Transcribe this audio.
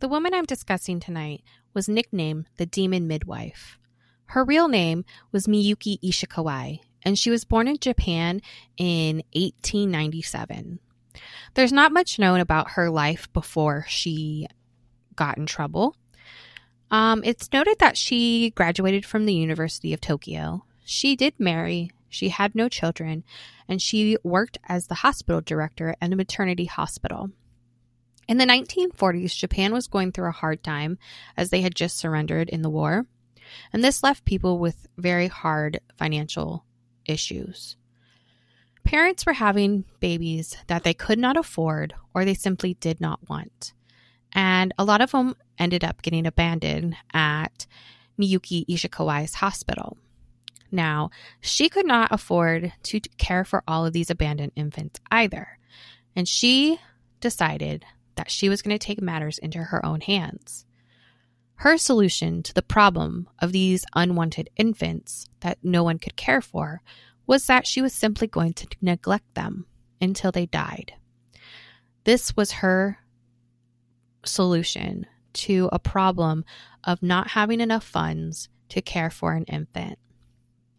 The woman I'm discussing tonight was nicknamed the Demon Midwife. Her real name was Miyuki Ishikawa, and she was born in Japan in 1897. There's not much known about her life before she got in trouble. Um, it's noted that she graduated from the University of Tokyo. She did marry, she had no children, and she worked as the hospital director at a maternity hospital. In the 1940s, Japan was going through a hard time as they had just surrendered in the war, and this left people with very hard financial issues. Parents were having babies that they could not afford or they simply did not want. And a lot of them ended up getting abandoned at Miyuki Ishikawa's hospital. Now, she could not afford to care for all of these abandoned infants either. And she decided that she was going to take matters into her own hands. Her solution to the problem of these unwanted infants that no one could care for was that she was simply going to neglect them until they died. This was her solution to a problem of not having enough funds to care for an infant.